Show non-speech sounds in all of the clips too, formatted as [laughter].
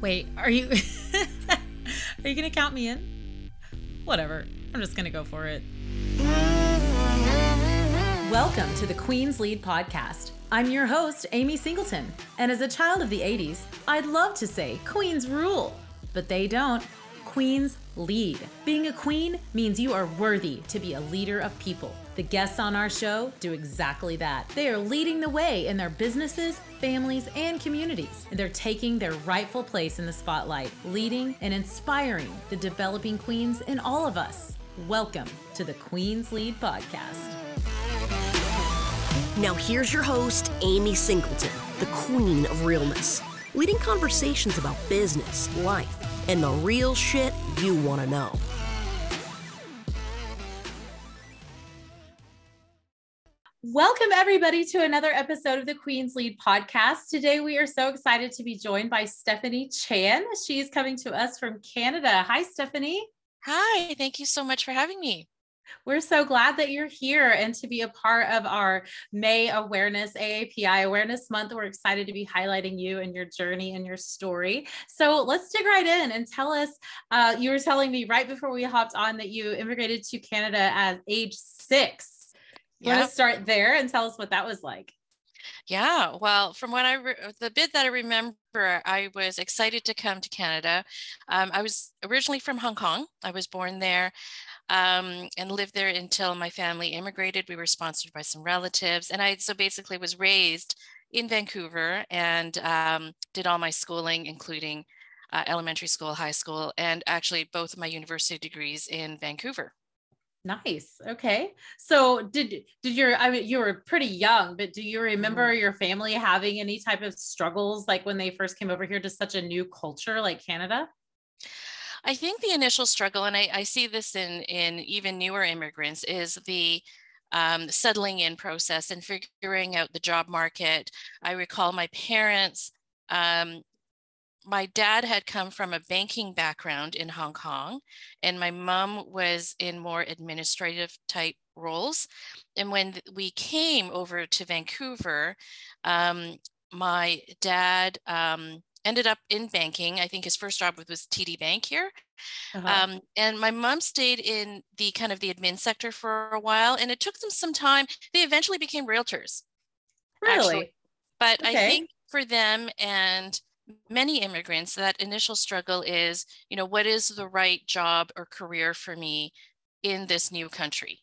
Wait, are you [laughs] Are you going to count me in? Whatever. I'm just going to go for it. Welcome to the Queen's Lead podcast. I'm your host, Amy Singleton, and as a child of the 80s, I'd love to say Queens rule, but they don't. Queens lead. Being a queen means you are worthy to be a leader of people. The guests on our show do exactly that. They are leading the way in their businesses, families, and communities. And they're taking their rightful place in the spotlight, leading and inspiring the developing queens in all of us. Welcome to the Queens Lead Podcast. Now, here's your host, Amy Singleton, the queen of realness, leading conversations about business, life, and the real shit you want to know. Welcome, everybody, to another episode of the Queen's Lead podcast. Today, we are so excited to be joined by Stephanie Chan. She is coming to us from Canada. Hi, Stephanie. Hi, thank you so much for having me. We're so glad that you're here and to be a part of our May Awareness AAPI Awareness Month. We're excited to be highlighting you and your journey and your story. So let's dig right in and tell us. Uh, you were telling me right before we hopped on that you immigrated to Canada at age six. You want to start there and tell us what that was like? Yeah, well, from what I re- the bit that I remember, I was excited to come to Canada. Um, I was originally from Hong Kong. I was born there um, and lived there until my family immigrated. We were sponsored by some relatives, and I so basically was raised in Vancouver and um, did all my schooling, including uh, elementary school, high school, and actually both of my university degrees in Vancouver. Nice. Okay. So did did your I mean you were pretty young, but do you remember mm-hmm. your family having any type of struggles like when they first came over here to such a new culture like Canada? I think the initial struggle, and I, I see this in in even newer immigrants, is the um, settling in process and figuring out the job market. I recall my parents um, my dad had come from a banking background in Hong Kong, and my mom was in more administrative type roles. And when we came over to Vancouver, um, my dad um, ended up in banking. I think his first job was TD Bank here. Uh-huh. Um, and my mom stayed in the kind of the admin sector for a while, and it took them some time. They eventually became realtors. Really? Actually. But okay. I think for them and many immigrants, that initial struggle is, you know, what is the right job or career for me in this new country?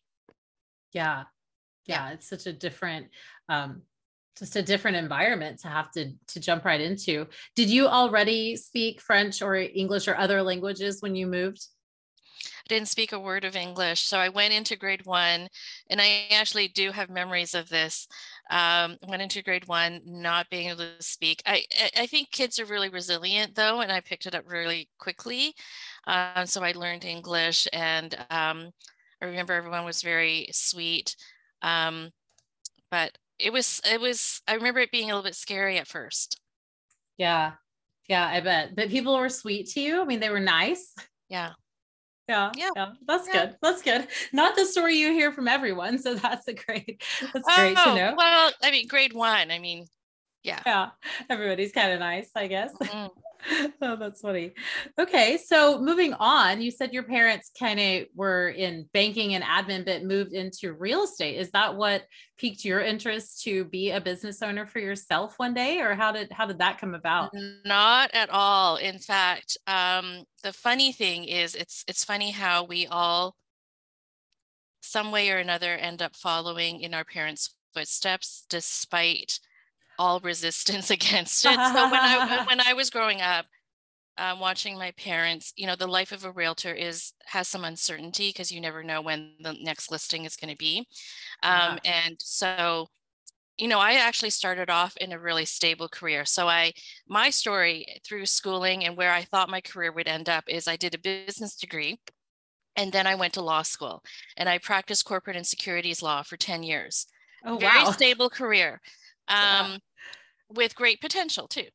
Yeah. Yeah. It's such a different, um, just a different environment to have to to jump right into. Did you already speak French or English or other languages when you moved? I didn't speak a word of English. So I went into grade one, and I actually do have memories of this. Um, went into grade one not being able to speak. I, I think kids are really resilient though, and I picked it up really quickly. Um, so I learned English, and um, I remember everyone was very sweet. Um, but it was it was I remember it being a little bit scary at first. Yeah. Yeah, I bet. But people were sweet to you. I mean, they were nice. Yeah. Yeah, yeah, yeah. That's yeah. good. That's good. Not the story you hear from everyone, so that's a great. [laughs] That's oh, great to know. Well, I mean, grade one. I mean, yeah, yeah. Everybody's kind of nice, I guess. Mm-hmm. [laughs] oh, that's funny. Okay, so moving on, you said your parents kind of were in banking and admin, but moved into real estate. Is that what piqued your interest to be a business owner for yourself one day, or how did how did that come about? Not at all. In fact, um, the funny thing is, it's it's funny how we all, some way or another, end up following in our parents' footsteps, despite all resistance [laughs] against it. so when I when I [laughs] was growing up, um, watching my parents, you know, the life of a realtor is has some uncertainty because you never know when the next listing is going to be, um, yeah. and so you know i actually started off in a really stable career so i my story through schooling and where i thought my career would end up is i did a business degree and then i went to law school and i practiced corporate and securities law for 10 years oh very wow. stable career um, yeah with great potential too.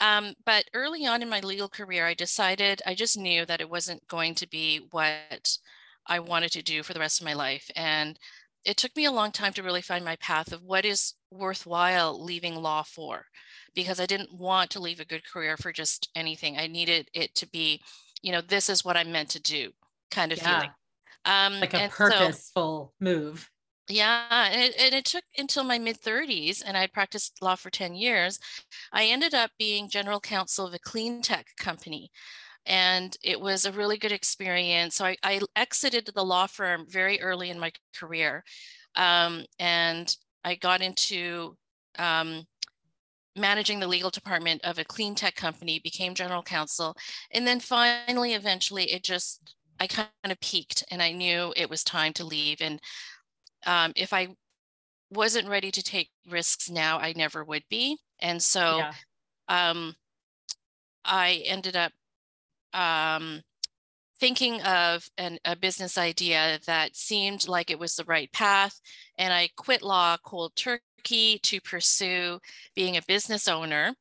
Um, but early on in my legal career, I decided I just knew that it wasn't going to be what I wanted to do for the rest of my life. And it took me a long time to really find my path of what is worthwhile leaving law for, because I didn't want to leave a good career for just anything. I needed it to be, you know, this is what I'm meant to do kind of yeah. feeling. Um, like a purposeful so, move. Yeah, and it, and it took until my mid 30s, and I'd practiced law for 10 years. I ended up being general counsel of a clean tech company and it was a really good experience. So I, I exited the law firm very early in my career, um, and I got into um, managing the legal department of a clean tech company, became general counsel, and then finally, eventually, it just I kind of peaked, and I knew it was time to leave. And um, if I wasn't ready to take risks now, I never would be. And so yeah. um, I ended up um, thinking of an, a business idea that seemed like it was the right path. And I quit law cold turkey to pursue being a business owner.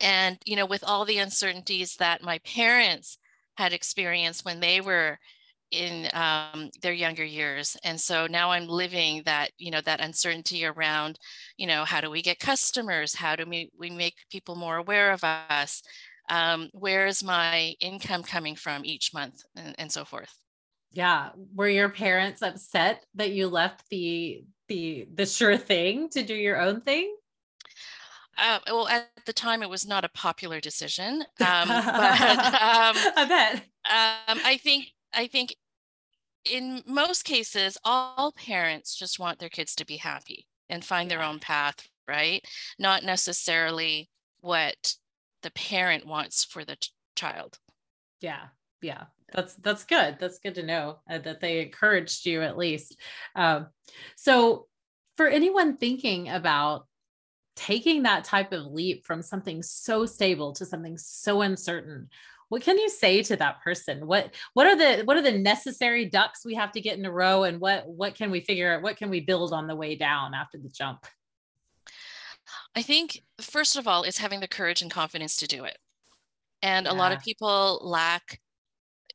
And, you know, with all the uncertainties that my parents had experienced when they were in um, their younger years and so now i'm living that you know that uncertainty around you know how do we get customers how do we, we make people more aware of us um, where is my income coming from each month and, and so forth yeah were your parents upset that you left the the the sure thing to do your own thing uh, well, at the time, it was not a popular decision. [laughs] Um, but um, I bet. Um, I think I think in most cases, all parents just want their kids to be happy and find their own path, right? Not necessarily what the parent wants for the ch- child. Yeah. Yeah. That's that's good. That's good to know uh, that they encouraged you at least. Um, so, for anyone thinking about taking that type of leap from something so stable to something so uncertain, what can you say to that person? What what are the what are the necessary ducks we have to get in a row, and what what can we figure out? What can we build on the way down after the jump? I think, first of all, is having the courage and confidence to do it. And yeah. a lot of people lack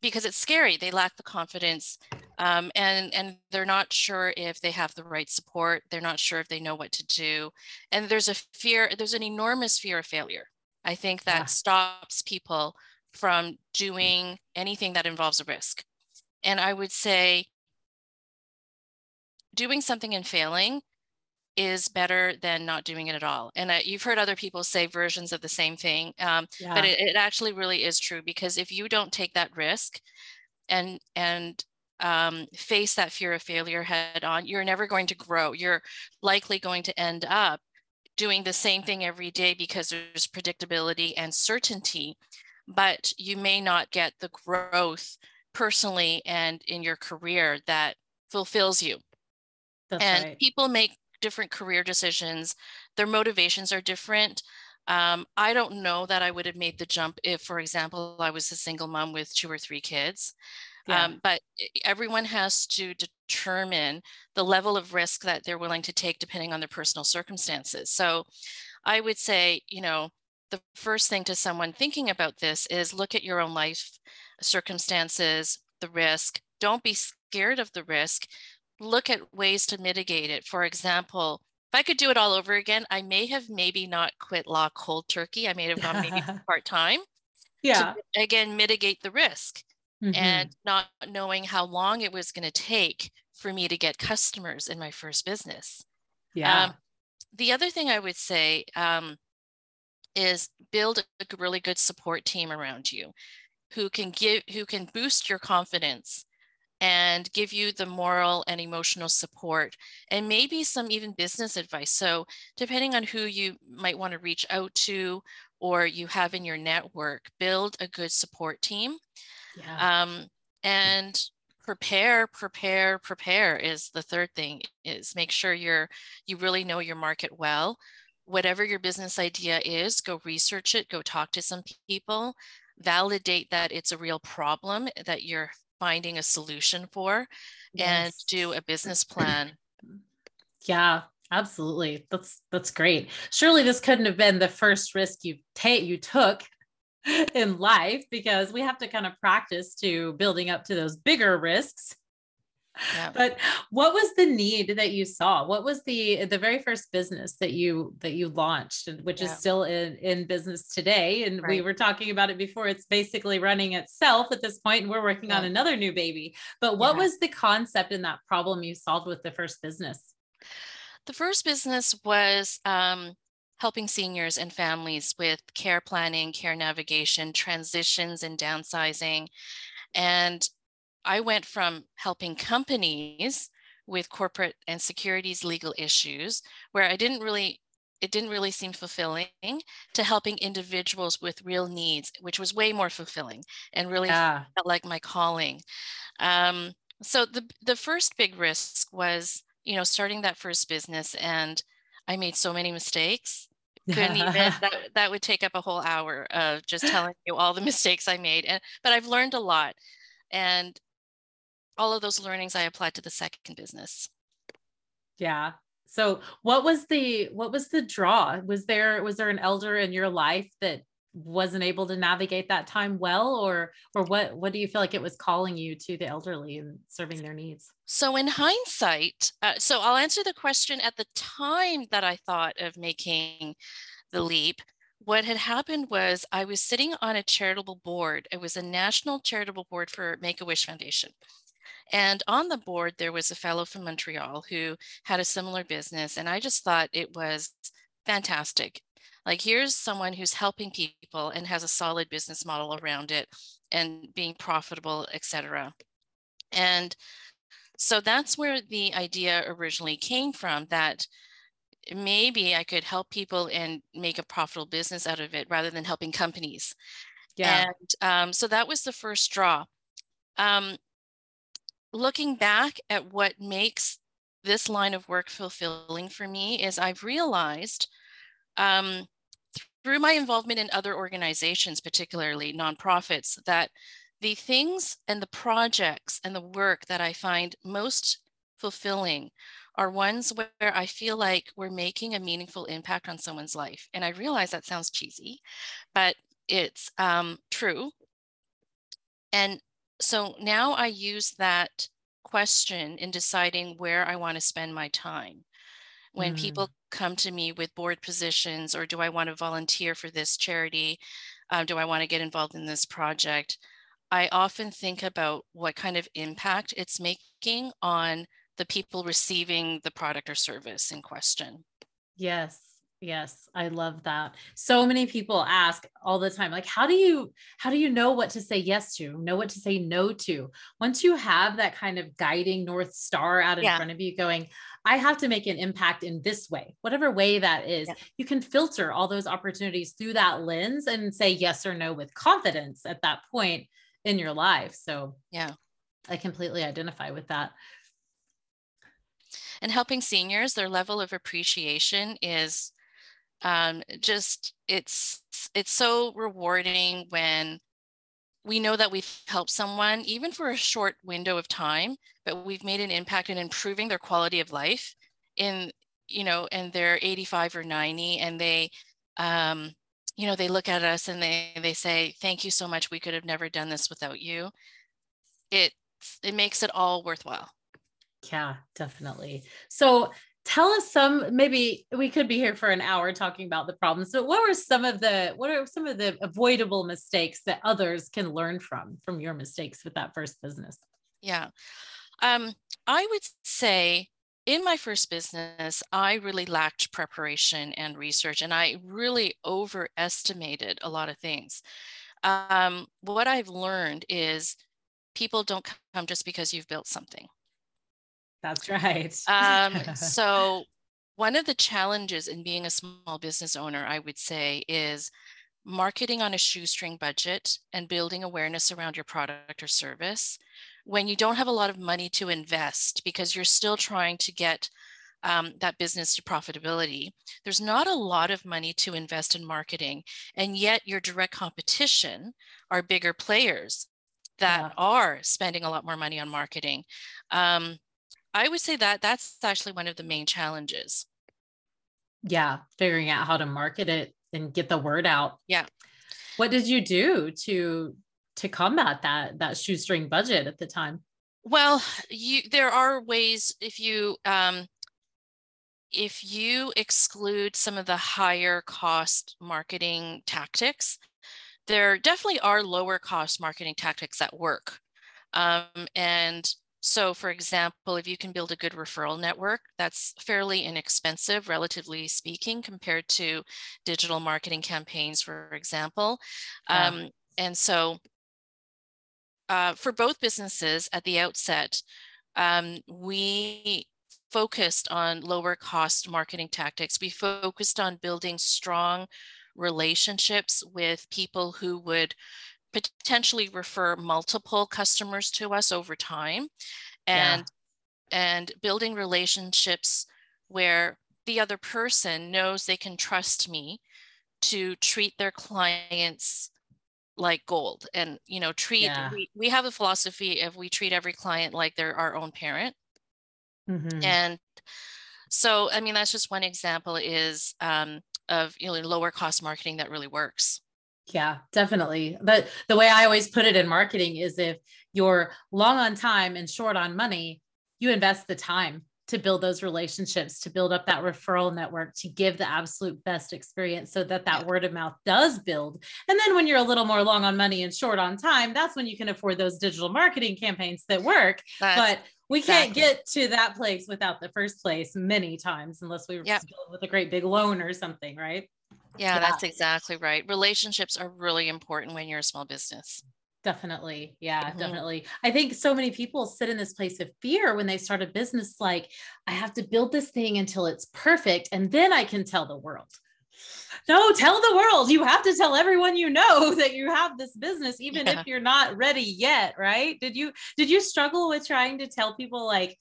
because it's scary. They lack the confidence um, and, and they're not sure if they have the right support. They're not sure if they know what to do. And there's a fear, there's an enormous fear of failure. I think that yeah. stops people from doing anything that involves a risk. And I would say doing something and failing is better than not doing it at all. And uh, you've heard other people say versions of the same thing, um, yeah. but it, it, actually really is true because if you don't take that risk and and um, face that fear of failure head on, you're never going to grow. You're likely going to end up doing the same thing every day because there's predictability and certainty, but you may not get the growth personally and in your career that fulfills you. That's and right. people make different career decisions. Their motivations are different. Um, I don't know that I would have made the jump if, for example, I was a single mom with two or three kids. Yeah. Um, but everyone has to determine the level of risk that they're willing to take depending on their personal circumstances. So I would say, you know, the first thing to someone thinking about this is look at your own life circumstances, the risk. Don't be scared of the risk look at ways to mitigate it. For example, if I could do it all over again, I may have maybe not quit law cold turkey. I may have gone maybe [laughs] part time. Yeah. To, again, mitigate the risk mm-hmm. and not knowing how long it was going to take for me to get customers in my first business. Yeah. Um, the other thing I would say um, is build a really good support team around you who can give who can boost your confidence and give you the moral and emotional support and maybe some even business advice. So, depending on who you might want to reach out to or you have in your network, build a good support team. Yeah. Um, and prepare prepare prepare is the third thing is make sure you're you really know your market well whatever your business idea is go research it go talk to some people validate that it's a real problem that you're finding a solution for yes. and do a business plan. Yeah, absolutely. That's that's great. Surely this couldn't have been the first risk you take you took [laughs] in life because we have to kind of practice to building up to those bigger risks. Yeah. But what was the need that you saw? What was the the very first business that you that you launched, which yeah. is still in in business today? And right. we were talking about it before. It's basically running itself at this point, and we're working yeah. on another new baby. But what was the concept in that problem you solved with the first business? The first business was um, helping seniors and families with care planning, care navigation, transitions, and downsizing. And I went from helping companies with corporate and securities legal issues where I didn't really it didn't really seem fulfilling to helping individuals with real needs, which was way more fulfilling and really yeah. felt like my calling. Um, so the the first big risk was, you know, starting that first business, and I made so many mistakes. Couldn't even [laughs] that, that would take up a whole hour of just telling you all the mistakes I made. And but I've learned a lot. And all of those learnings I applied to the second business. Yeah. So what was the what was the draw? Was there was there an elder in your life that wasn't able to navigate that time well or or what what do you feel like it was calling you to the elderly and serving their needs so in hindsight uh, so i'll answer the question at the time that i thought of making the leap what had happened was i was sitting on a charitable board it was a national charitable board for make a wish foundation and on the board, there was a fellow from Montreal who had a similar business. And I just thought it was fantastic. Like, here's someone who's helping people and has a solid business model around it and being profitable, etc. And so that's where the idea originally came from that maybe I could help people and make a profitable business out of it rather than helping companies. Yeah. And um, so that was the first draw. Um, looking back at what makes this line of work fulfilling for me is I've realized um, through my involvement in other organizations, particularly nonprofits, that the things and the projects and the work that I find most fulfilling are ones where I feel like we're making a meaningful impact on someone's life. And I realize that sounds cheesy, but it's um, true. And so now I use that question in deciding where I want to spend my time. When mm. people come to me with board positions, or do I want to volunteer for this charity? Uh, do I want to get involved in this project? I often think about what kind of impact it's making on the people receiving the product or service in question. Yes. Yes, I love that. So many people ask all the time like how do you how do you know what to say yes to, know what to say no to? Once you have that kind of guiding north star out in yeah. front of you going, I have to make an impact in this way. Whatever way that is, yeah. you can filter all those opportunities through that lens and say yes or no with confidence at that point in your life. So, yeah. I completely identify with that. And helping seniors, their level of appreciation is um, just it's it's so rewarding when we know that we've helped someone even for a short window of time but we've made an impact in improving their quality of life in you know and they're 85 or 90 and they um, you know they look at us and they they say thank you so much. We could have never done this without you. It it makes it all worthwhile. Yeah definitely. So tell us some maybe we could be here for an hour talking about the problems but what were some of the what are some of the avoidable mistakes that others can learn from from your mistakes with that first business? Yeah. Um, i would say in my first business i really lacked preparation and research and i really overestimated a lot of things. Um, what i've learned is people don't come just because you've built something that's right. um, [laughs] so, one of the challenges in being a small business owner, I would say, is marketing on a shoestring budget and building awareness around your product or service when you don't have a lot of money to invest because you're still trying to get um, that business to profitability. There's not a lot of money to invest in marketing, and yet your direct competition are bigger players that yeah. are spending a lot more money on marketing. Um, I would say that that's actually one of the main challenges. Yeah, figuring out how to market it and get the word out. Yeah. What did you do to to combat that that shoestring budget at the time? Well, you there are ways if you um, if you exclude some of the higher cost marketing tactics, there definitely are lower cost marketing tactics that work. Um, and so, for example, if you can build a good referral network, that's fairly inexpensive, relatively speaking, compared to digital marketing campaigns, for example. Yeah. Um, and so, uh, for both businesses at the outset, um, we focused on lower cost marketing tactics. We focused on building strong relationships with people who would potentially refer multiple customers to us over time and yeah. and building relationships where the other person knows they can trust me to treat their clients like gold and you know treat yeah. we, we have a philosophy if we treat every client like they're our own parent mm-hmm. and so i mean that's just one example is um, of you know lower cost marketing that really works yeah, definitely. But the way I always put it in marketing is if you're long on time and short on money, you invest the time to build those relationships, to build up that referral network, to give the absolute best experience so that that word of mouth does build. And then when you're a little more long on money and short on time, that's when you can afford those digital marketing campaigns that work. That's but we can't get to that place without the first place many times unless we were yep. with a great big loan or something, right? Yeah, yeah, that's exactly right. Relationships are really important when you're a small business. Definitely. Yeah, mm-hmm. definitely. I think so many people sit in this place of fear when they start a business like, I have to build this thing until it's perfect and then I can tell the world. No, tell the world. You have to tell everyone you know [laughs] that you have this business even yeah. if you're not ready yet, right? Did you did you struggle with trying to tell people like,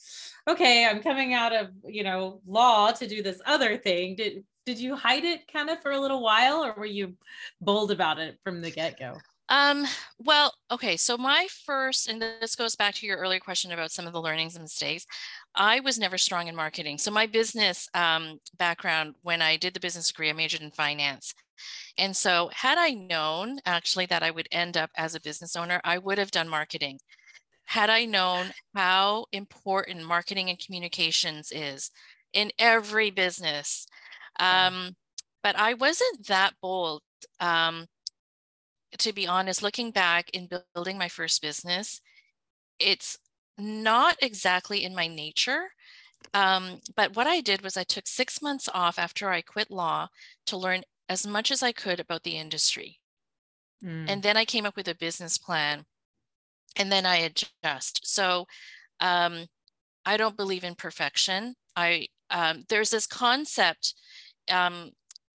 okay, I'm coming out of, you know, law to do this other thing? Did did you hide it kind of for a little while or were you bold about it from the get-go? Um, well, okay. So my first, and this goes back to your earlier question about some of the learnings and mistakes. I was never strong in marketing. So my business um, background, when I did the business degree, I majored in finance. And so had I known actually that I would end up as a business owner, I would have done marketing. Had I known how important marketing and communications is in every business, um, but I wasn't that bold. Um, to be honest, looking back in building my first business, it's not exactly in my nature. Um, but what I did was I took six months off after I quit law to learn as much as I could about the industry. Mm. And then I came up with a business plan and then I adjust. So um, I don't believe in perfection. I um, there's this concept um,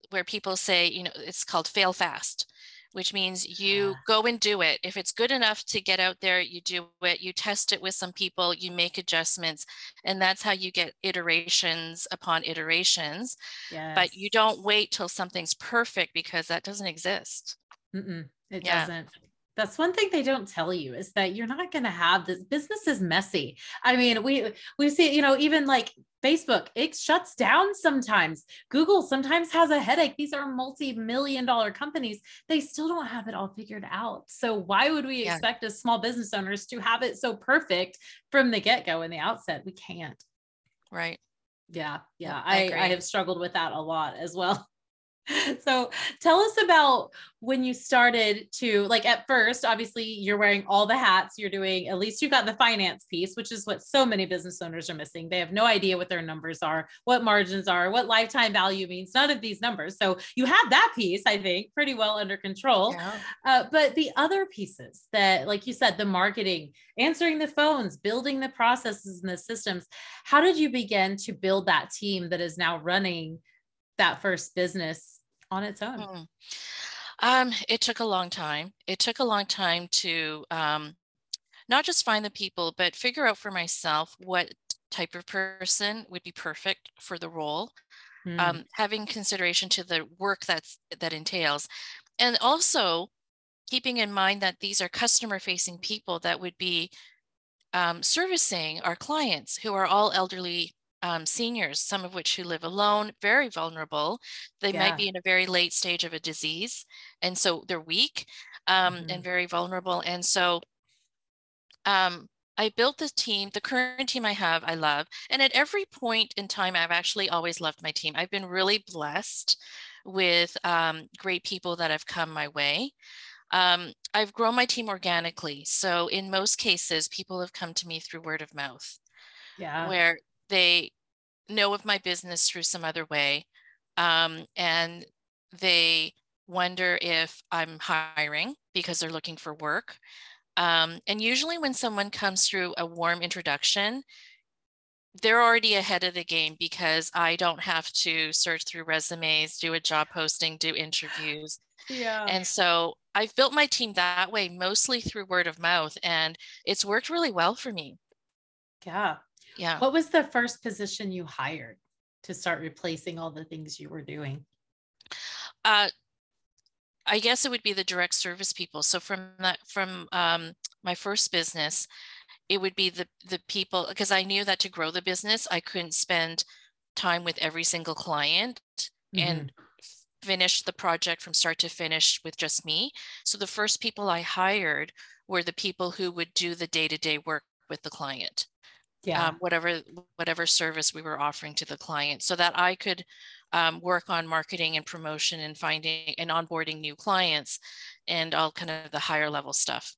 where people say, you know, it's called fail fast, which means you yeah. go and do it. If it's good enough to get out there, you do it, you test it with some people, you make adjustments, and that's how you get iterations upon iterations. Yes. But you don't wait till something's perfect because that doesn't exist. Mm-mm, it yeah. doesn't. That's one thing they don't tell you is that you're not going to have this business is messy. I mean, we we see, you know, even like Facebook, it shuts down sometimes. Google sometimes has a headache. These are multi-million dollar companies. They still don't have it all figured out. So why would we yeah. expect as small business owners to have it so perfect from the get-go in the outset? We can't. Right. Yeah. Yeah. I, I, I have struggled with that a lot as well. [laughs] so tell us about when you started to like at first obviously you're wearing all the hats you're doing at least you've got the finance piece which is what so many business owners are missing. They have no idea what their numbers are what margins are what lifetime value means none of these numbers. So you had that piece i think pretty well under control. Yeah. uh, but the other pieces that like you said the marketing answering the phones building the processes and the systems how did you begin to build that team that is now running that first business on its own? Mm. Um, it took a long time. It took a long time to um, not just find the people, but figure out for myself what type of person would be perfect for the role. Mm. Um, having consideration to the work that's that entails, and also keeping in mind that these are customer facing people that would be um, servicing our clients who are all elderly um, seniors, some of which who live alone, very vulnerable. They yeah. might be in a very late stage of a disease, and so they're weak um, mm-hmm. and very vulnerable. And so, um, I built the team, the current team I have, I love. And at every point in time, I've actually always loved my team. I've been really blessed with um, great people that have come my way. Um, I've grown my team organically. So in most cases, people have come to me through word of mouth. Yeah. Where they know of my business through some other way. Um, and they wonder if I'm hiring because they're looking for work. Um, and usually, when someone comes through a warm introduction, they're already ahead of the game because I don't have to search through resumes, do a job posting, do interviews. Yeah. And so I've built my team that way, mostly through word of mouth, and it's worked really well for me. Yeah. Yeah. What was the first position you hired to start replacing all the things you were doing? Uh, I guess it would be the direct service people. So from that, from um, my first business, it would be the the people because I knew that to grow the business, I couldn't spend time with every single client mm-hmm. and finish the project from start to finish with just me. So the first people I hired were the people who would do the day to day work with the client yeah. um, whatever whatever service we were offering to the client so that i could um, work on marketing and promotion and finding and onboarding new clients and all kind of the higher level stuff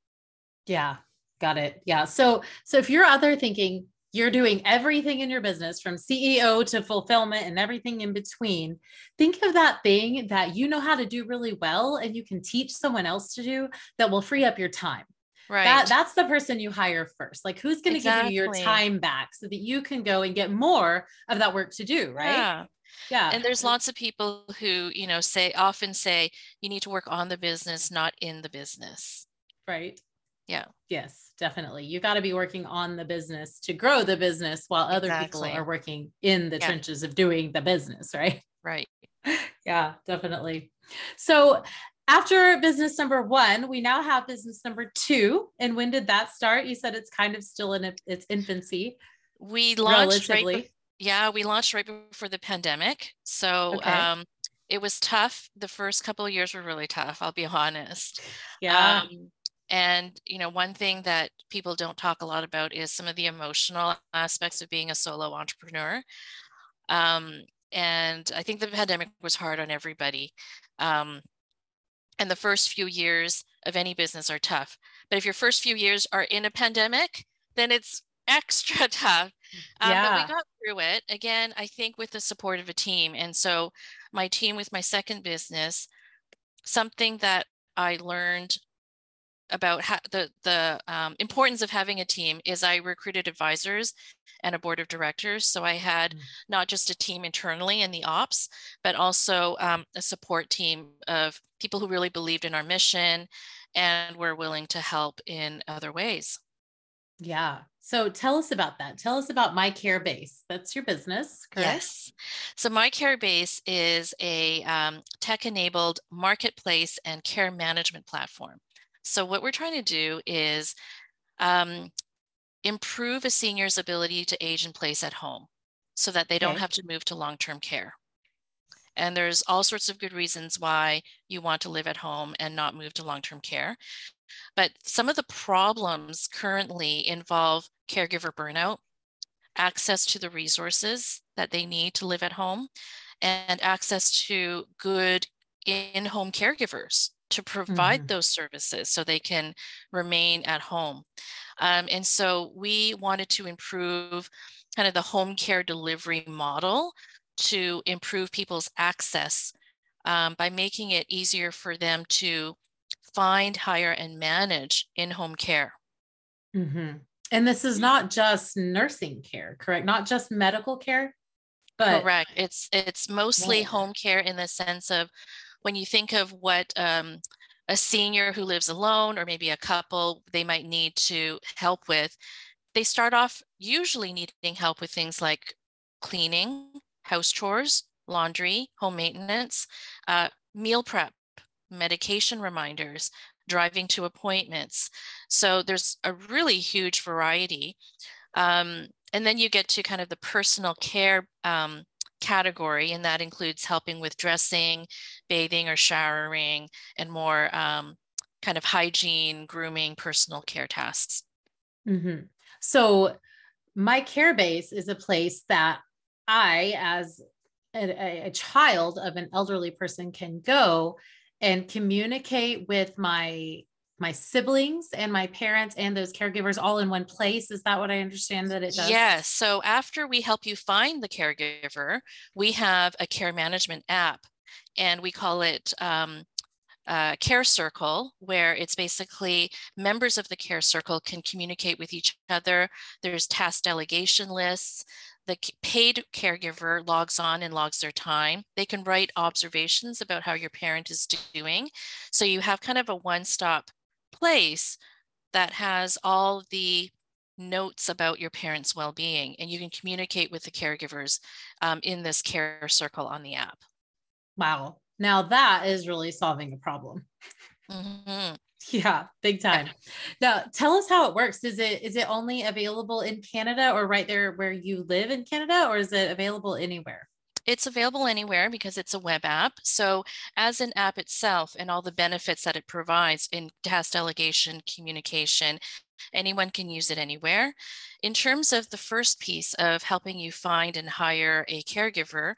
yeah got it yeah so so if you're out there thinking you're doing everything in your business from ceo to fulfillment and everything in between think of that thing that you know how to do really well and you can teach someone else to do that will free up your time Right. That, that's the person you hire first. Like, who's going to exactly. give you your time back so that you can go and get more of that work to do, right? Yeah. Yeah. And there's lots of people who, you know, say often say you need to work on the business, not in the business. Right. Yeah. Yes, definitely. You got to be working on the business to grow the business while other exactly. people are working in the yeah. trenches of doing the business, right? Right. [laughs] yeah, definitely. So, after business number one, we now have business number two. And when did that start? You said it's kind of still in its infancy. We launched relatively. right. yeah, we launched right before the pandemic. So okay. um, it was tough. The first couple of years were really tough. I'll be honest. Yeah. Um, and you know, one thing that people don't talk a lot about is some of the emotional aspects of being a solo entrepreneur. Um, and I think the pandemic was hard on everybody. Um, and the first few years of any business are tough. But if your first few years are in a pandemic, then it's [laughs] extra tough. Um, yeah. But we got through it. Again, I think with the support of a team. And so my team with my second business, something that I learned about the the um, importance of having a team is I recruited advisors and a board of directors. So I had mm. not just a team internally in the ops, but also um, a support team of people who really believed in our mission and were willing to help in other ways. Yeah. So tell us about that. Tell us about My Care Base. That's your business, correct? Yes. So My Care Base is a um, tech-enabled marketplace and care management platform. So what we're trying to do is um, improve a senior's ability to age in place at home so that they don't okay. have to move to long-term care. And there's all sorts of good reasons why you want to live at home and not move to long-term care. But some of the problems currently involve caregiver burnout, access to the resources that they need to live at home, and access to good in-home caregivers to provide mm-hmm. those services so they can remain at home. Um, and so we wanted to improve kind of the home care delivery model to improve people's access um, by making it easier for them to find, hire, and manage in home care. Mm-hmm. And this is not just nursing care, correct? Not just medical care, but correct. It's it's mostly yeah. home care in the sense of when you think of what um, a senior who lives alone or maybe a couple they might need to help with, they start off usually needing help with things like cleaning, house chores, laundry, home maintenance, uh, meal prep, medication reminders, driving to appointments. So there's a really huge variety. Um, and then you get to kind of the personal care um, category, and that includes helping with dressing, bathing or showering, and more um, kind of hygiene, grooming, personal care tasks. Mm-hmm. So my care base is a place that I, as a, a, child of an elderly person, can go and communicate with my my siblings and my parents and those caregivers all in one place is that what i understand that it does yes so after we help you find the caregiver we have a care management app and we call it um, uh, care circle where it's basically members of the care circle can communicate with each other. There's task delegation lists. The paid caregiver logs on and logs their time. They can write observations about how your parent is doing. So you have kind of a one stop place that has all the notes about your parents' well being, and you can communicate with the caregivers um, in this care circle on the app. Wow. Now that is really solving a problem. Mm-hmm. [laughs] Yeah, big time. Now, tell us how it works. Is it is it only available in Canada or right there where you live in Canada, or is it available anywhere? It's available anywhere because it's a web app. So, as an app itself and all the benefits that it provides in task delegation, communication, anyone can use it anywhere. In terms of the first piece of helping you find and hire a caregiver,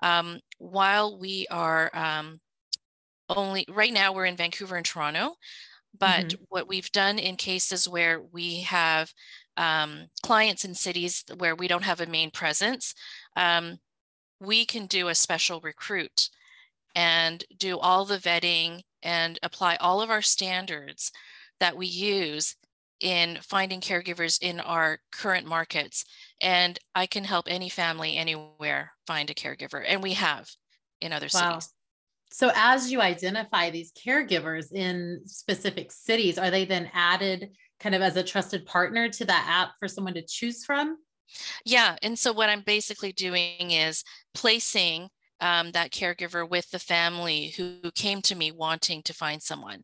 um, while we are um, only right now, we're in Vancouver and Toronto. But mm-hmm. what we've done in cases where we have um, clients in cities where we don't have a main presence, um, we can do a special recruit and do all the vetting and apply all of our standards that we use in finding caregivers in our current markets. And I can help any family anywhere find a caregiver. And we have in other wow. cities. So, as you identify these caregivers in specific cities, are they then added kind of as a trusted partner to that app for someone to choose from? Yeah. And so, what I'm basically doing is placing um, that caregiver with the family who came to me wanting to find someone.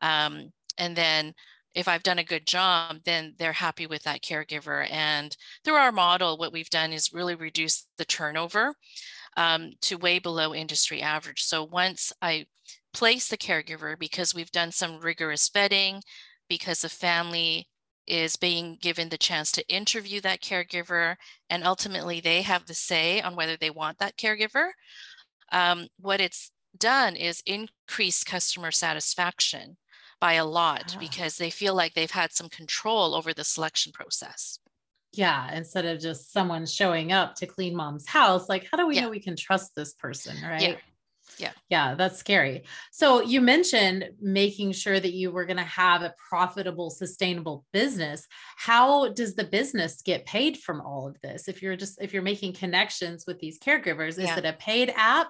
Um, and then if I've done a good job, then they're happy with that caregiver. And through our model, what we've done is really reduce the turnover um, to way below industry average. So once I place the caregiver, because we've done some rigorous vetting, because the family is being given the chance to interview that caregiver, and ultimately they have the say on whether they want that caregiver. Um, what it's done is increase customer satisfaction by a lot ah. because they feel like they've had some control over the selection process. Yeah, instead of just someone showing up to clean mom's house, like how do we yeah. know we can trust this person, right? Yeah. Yeah. Yeah, that's scary. So you mentioned making sure that you were going to have a profitable, sustainable business. How does the business get paid from all of this? If you're just if you're making connections with these caregivers, is yeah. it a paid app?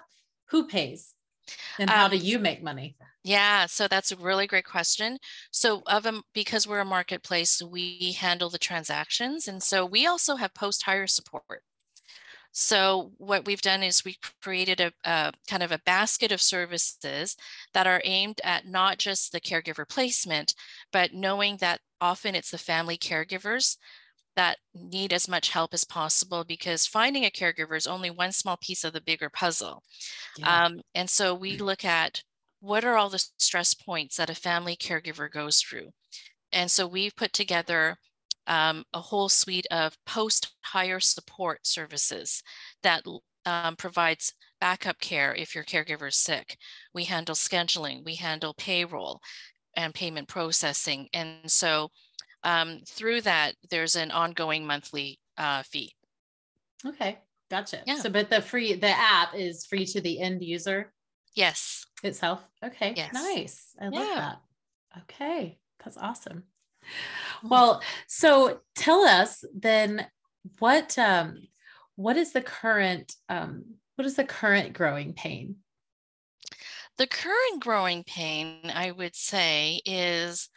Who pays? And how um, do you make money? Yeah, so that's a really great question. So of a, because we're a marketplace, we handle the transactions. And so we also have post-hire support. So what we've done is we created a, a, kind of a basket of services that are aimed at not just the caregiver placement, but knowing that often it's the family caregivers that need as much help as possible because finding a caregiver is only one small piece of the bigger puzzle. Yeah. Um, and so we mm. look at what are all the stress points that a family caregiver goes through. And so we've put together um, a whole suite of post-hire support services that um, provides backup care if your caregiver is sick. We handle scheduling, we handle payroll and payment processing. And so um, through that, there's an ongoing monthly uh, fee. Okay, gotcha. Yeah. So, but the free, the app is free to the end user. Yes. Itself. Okay. Yes. Nice. I love yeah. that. Okay, that's awesome. [laughs] Well, so tell us then what um what is the current um what is the current growing pain? The current growing pain, I would say, is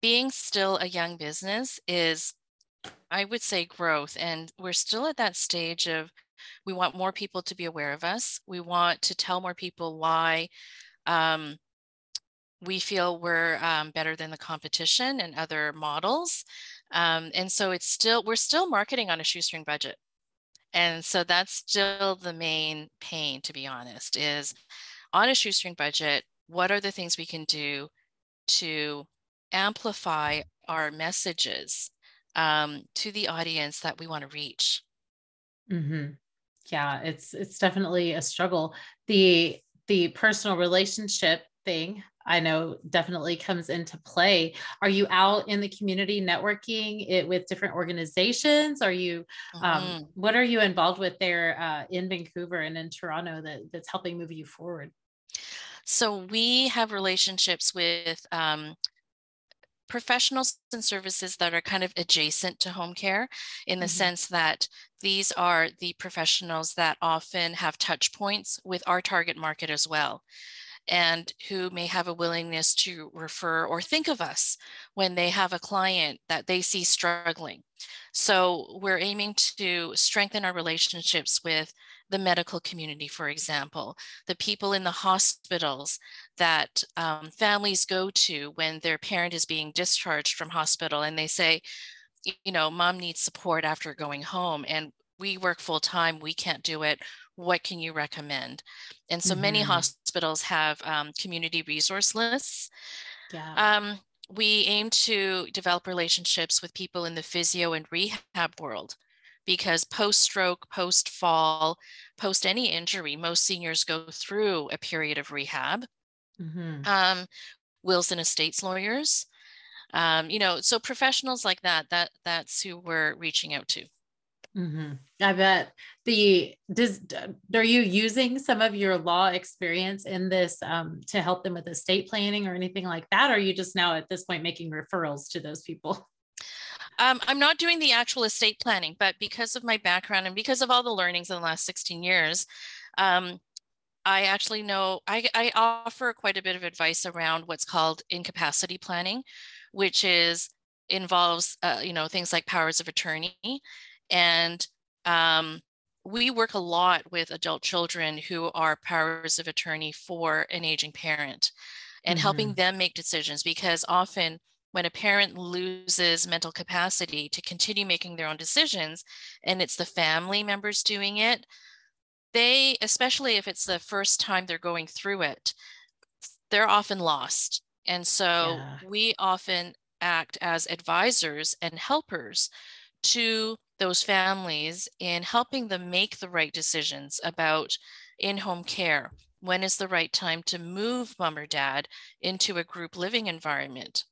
being still a young business is, I would say, growth. And we're still at that stage of we want more people to be aware of us. We want to tell more people why um, we feel we're um, better than the competition and other models. Um, and so it's still, we're still marketing on a shoestring budget. And so that's still the main pain, to be honest, is on a shoestring budget, what are the things we can do to amplify our messages um, to the audience that we want to reach. Mm-hmm. Yeah, it's it's definitely a struggle. The the personal relationship thing I know definitely comes into play. Are you out in the community networking it with different organizations? Are you, um, mm-hmm. um, what are you involved with there uh, in Vancouver and in Toronto that, that's helping move you forward? So we have relationships with um, professionals and services that are kind of adjacent to home care in the mm-hmm. sense that these are the professionals that often have touch points with our target market as well and who may have a willingness to refer or think of us when they have a client that they see struggling. So we're aiming to strengthen our relationships with the medical community, for example, the people in the hospitals that um, families go to when their parent is being discharged from hospital and they say, you know, mom needs support after going home and we work full time, we can't do it what can you recommend? And so mm-hmm. many hospitals have um, community resource lists. Yeah. Um, we aim to develop relationships with people in the physio and rehab world because post stroke, post fall, post any injury, most seniors go through a period of rehab. Mm-hmm. Um, wills and estates lawyers, um, you know, so professionals like that, that that's who we're reaching out to. Mm-hmm. I bet the does are you using some of your law experience in this um, to help them with estate planning or anything like that? Or are you just now at this point making referrals to those people? Um, I'm not doing the actual estate planning, but because of my background and because of all the learnings in the last 16 years, um, I actually know I, I offer quite a bit of advice around what's called incapacity planning, which is involves uh, you know things like powers of attorney and um, we work a lot with adult children who are powers of attorney for an aging parent and mm-hmm. helping them make decisions because often when a parent loses mental capacity to continue making their own decisions and it's the family members doing it they especially if it's the first time they're going through it they're often lost and so yeah. we often act as advisors and helpers to those families in helping them make the right decisions about in home care. When is the right time to move mom or dad into a group living environment,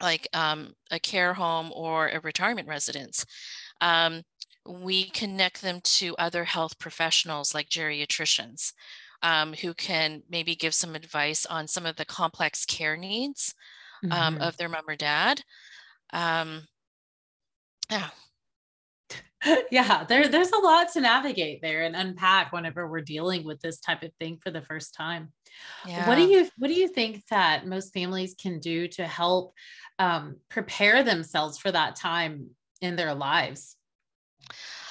like um, a care home or a retirement residence? Um, we connect them to other health professionals like geriatricians um, who can maybe give some advice on some of the complex care needs um, mm-hmm. of their mom or dad. Um, yeah, yeah, there, there's a lot to navigate there and unpack whenever we're dealing with this type of thing for the first time. Yeah. What do you what do you think that most families can do to help um, prepare themselves for that time in their lives?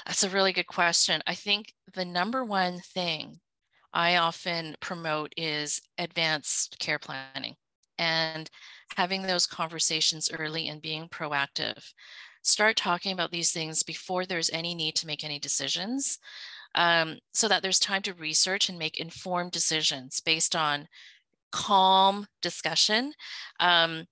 That's a really good question. I think the number one thing I often promote is advanced care planning and having those conversations early and being proactive start talking about these things before there's any need to make any decisions um, so that there's time to research and make informed decisions based on calm discussion. Um,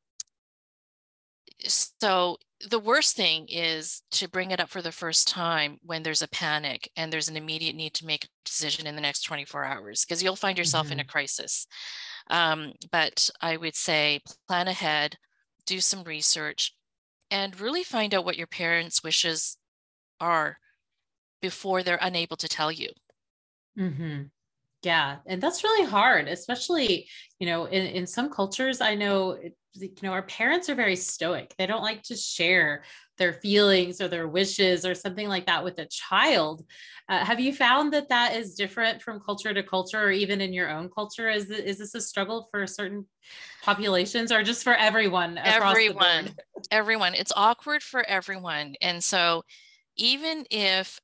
so the worst thing is to bring it up for the first time when there's a panic and there's an immediate need to make a decision in the next 24 hours because you'll find yourself mm-hmm. in a mm-hmm. crisis. Um, but I would say plan ahead, do some research, and really find out what your parents' wishes are before they're unable to tell you. Mm-hmm. Yeah, and that's really hard, especially you know in, in some cultures. I know you know our parents are very stoic. They don't like to share their feelings or their wishes or something like that with a child. Uh, have you found that that is different from culture to culture, or even in your own culture? Is is this a struggle for certain populations, or just for everyone? everyone, everyone. It's awkward for everyone, and so even if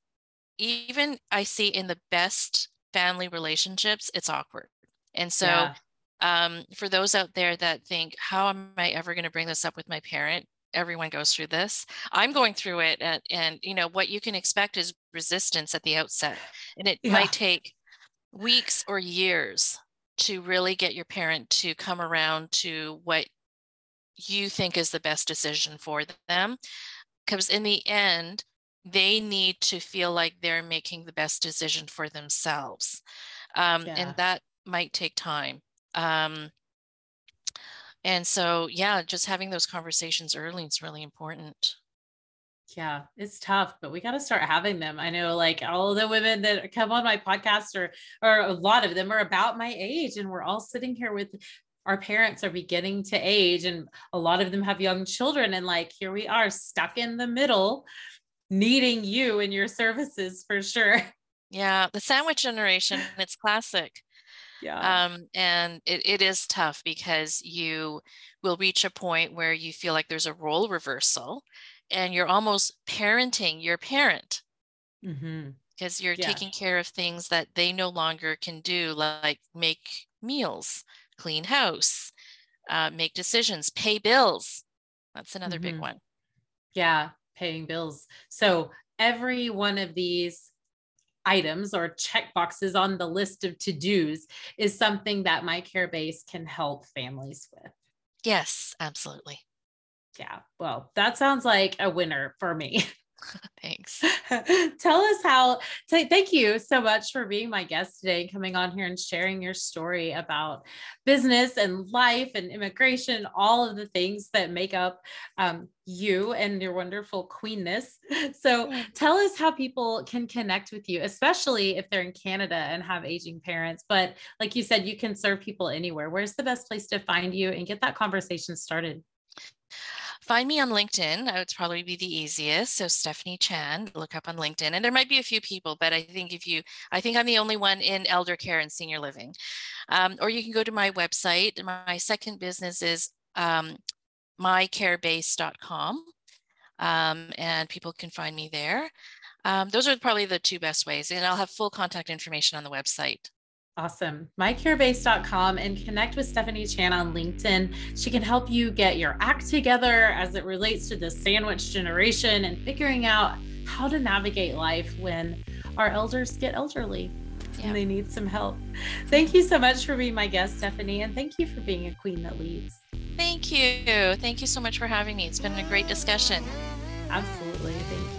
even I see in the best family relationships, it's awkward, and so. Yeah. Um, for those out there that think, how am I ever going to bring this up with my parent? Everyone goes through this i'm going through it and, and you know what you can expect is resistance at the outset and it yeah. might take weeks or years to really get your parent to come around to what you think is the best decision for them. Because in the end, they need to feel like they're making the best decision for themselves. Um, yeah. And that might take time. Um, and so, yeah, just having those conversations early is really important. Yeah, it's tough, but we got to start having them. I know like all the women that come on my podcast or or a lot of them are about my age and we're all sitting here with our parents are beginning to age and a lot of them have young children and like here we are stuck in the middle needing you and your services for sure. Yeah, the sandwich generation, it's classic. Yeah. Um, and it, it is tough because you will reach a point where you feel like there's a role reversal and you're almost parenting your parent mm-hmm. because you're yeah. taking care of things that they no longer can do, like make meals, clean house, uh, make decisions, pay bills. That's another mm-hmm. big one. Yeah, paying bills. So every one of these items or check boxes on the list of to-dos is something that MyCareBase can help families with. Yes, absolutely. Yeah. Well, that sounds like a winner for me. [laughs] [laughs] Thanks. [laughs] Tell us how. T- thank you so much for being my guest today, and coming on here and sharing your story about business and life and immigration, all of the things that make up um, you and your wonderful queenness. [laughs] So, tell us how people can connect with you, especially if they're in Canada and have aging parents. But like you said, you can serve people anywhere. Where's the best place to find you and get that conversation started? Find me on LinkedIn. That would probably be the easiest. So Stephanie Chan, look up on LinkedIn. And there might be a few people, but I think if you, I think I'm the only one in elder care and senior living. Um, or you can go to my website. My second business is um, mycarebase.com. Um, and people can find me there. Um, those are probably the two best ways. And I'll have full contact information on the website. Awesome. MyCareBase.com and connect with Stephanie Chan on LinkedIn. She can help you get your act together as it relates to the sandwich generation and figuring out how to navigate life when our elders get elderly yeah. and they need some help. Thank you so much for being my guest, Stephanie, and thank you for being a queen that leads. Thank you. Thank you so much for having me. It's been a great discussion. Absolutely. Thank you.